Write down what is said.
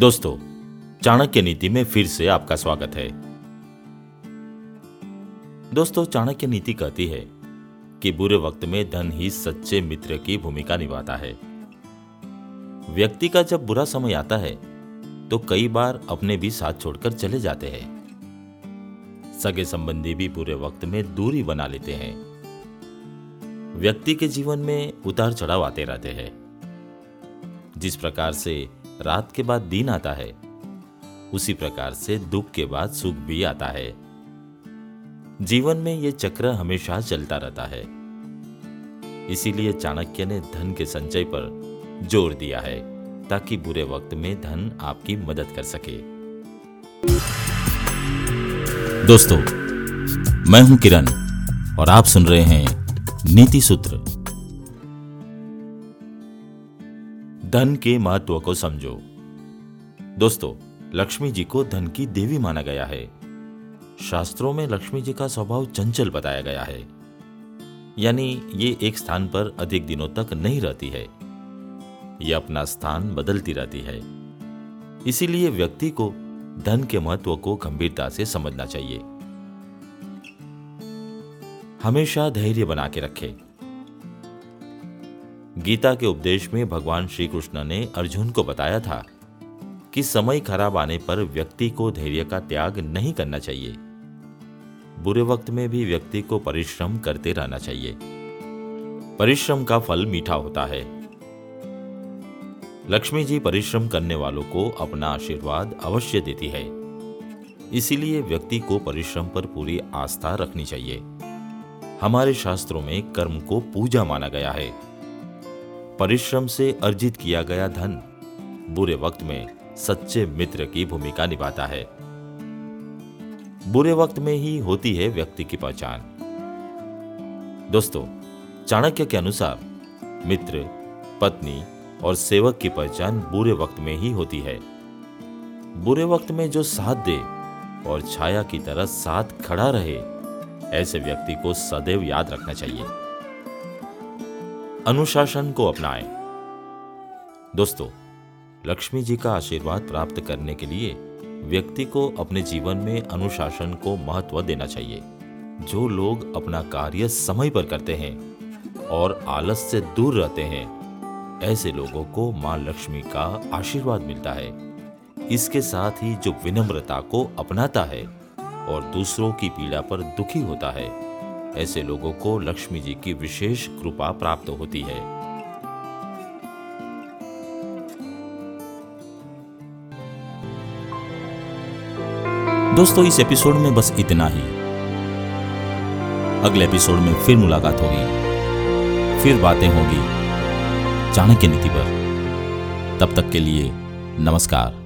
दोस्तों, चाणक्य नीति में फिर से आपका स्वागत है। दोस्तों, चाणक्य नीति कहती है कि बुरे वक्त में धन ही सच्चे मित्र की भूमिका निभाता है। व्यक्ति का जब बुरा समय आता है तो कई बार अपने भी साथ छोड़कर चले जाते हैं। सगे संबंधी भी बुरे वक्त में दूरी बना लेते हैं। व्यक्ति के जीवन में उतार चढ़ाव आते रहते हैं। जिस प्रकार से रात के बाद दिन आता है। उसी प्रकार से दुख के बाद सुख भी आता है। जीवन में यह चक्र हमेशा चलता रहता है। इसीलिए चाणक्य ने धन के संचय पर ज़ोर दिया है, ताकि बुरे वक्त में धन आपकी मदद कर सके। दोस्तों, मैं हूँ किरण, और आप सुन रहे हैं नीति सूत्र। धन के महत्व को समझो। दोस्तों, लक्ष्मी जी को धन की देवी माना गया है। शास्त्रों में लक्ष्मी जी का स्वभाव चंचल बताया गया है। यानी ये एक स्थान पर अधिक दिनों तक नहीं रहती है। यह अपना स्थान बदलती रहती है। इसीलिए व्यक्ति को धन के महत्व को गंभीरता से समझना चाहिए। हमेशा धैर्य बना के रखें। गीता के उपदेश में भगवान श्री कृष्ण ने अर्जुन को बताया था कि समय खराब आने पर व्यक्ति को धैर्य का त्याग नहीं करना चाहिए। बुरे वक्त में भी व्यक्ति को परिश्रम करते रहना चाहिए। परिश्रम का फल मीठा होता है। लक्ष्मी जी परिश्रम करने वालों को अपना आशीर्वाद अवश्य देती है। इसीलिए व्यक्ति को परिश्रम पर पूरी आस्था रखनी चाहिए। हमारे शास्त्रों में कर्म को पूजा माना गया है। परिश्रम से अर्जित किया गया धन बुरे वक्त में सच्चे मित्र की भूमिका निभाता है। बुरे वक्त में ही होती है व्यक्ति की पहचान। दोस्तों, चाणक्य के अनुसार मित्र, पत्नी और सेवक की पहचान बुरे वक्त में ही होती है। बुरे वक्त में जो साथ दे और छाया की तरह साथ खड़ा रहे, ऐसे व्यक्ति को सदैव याद रखना चाहिए। अनुशासन को अपनाएँ। दोस्तों, लक्ष्मी जी का आशीर्वाद प्राप्त करने के लिए व्यक्ति को अपने जीवन में अनुशासन को महत्व देना चाहिए। जो लोग अपना कार्य समय पर करते हैं और आलस से दूर रहते हैं, ऐसे लोगों को माँ लक्ष्मी का आशीर्वाद मिलता है। इसके साथ ही जो विनम्रता को अपनाता है और दूसरों की पीड़ा पर दुखी होता है। ऐसे लोगों को लक्ष्मी जी की विशेष कृपा प्राप्त होती है। दोस्तों, इस एपिसोड में बस इतना ही। अगले एपिसोड में फिर मुलाकात होगी। फिर बातें होगी। चाणक्य नीति पर। तब तक के लिए नमस्कार।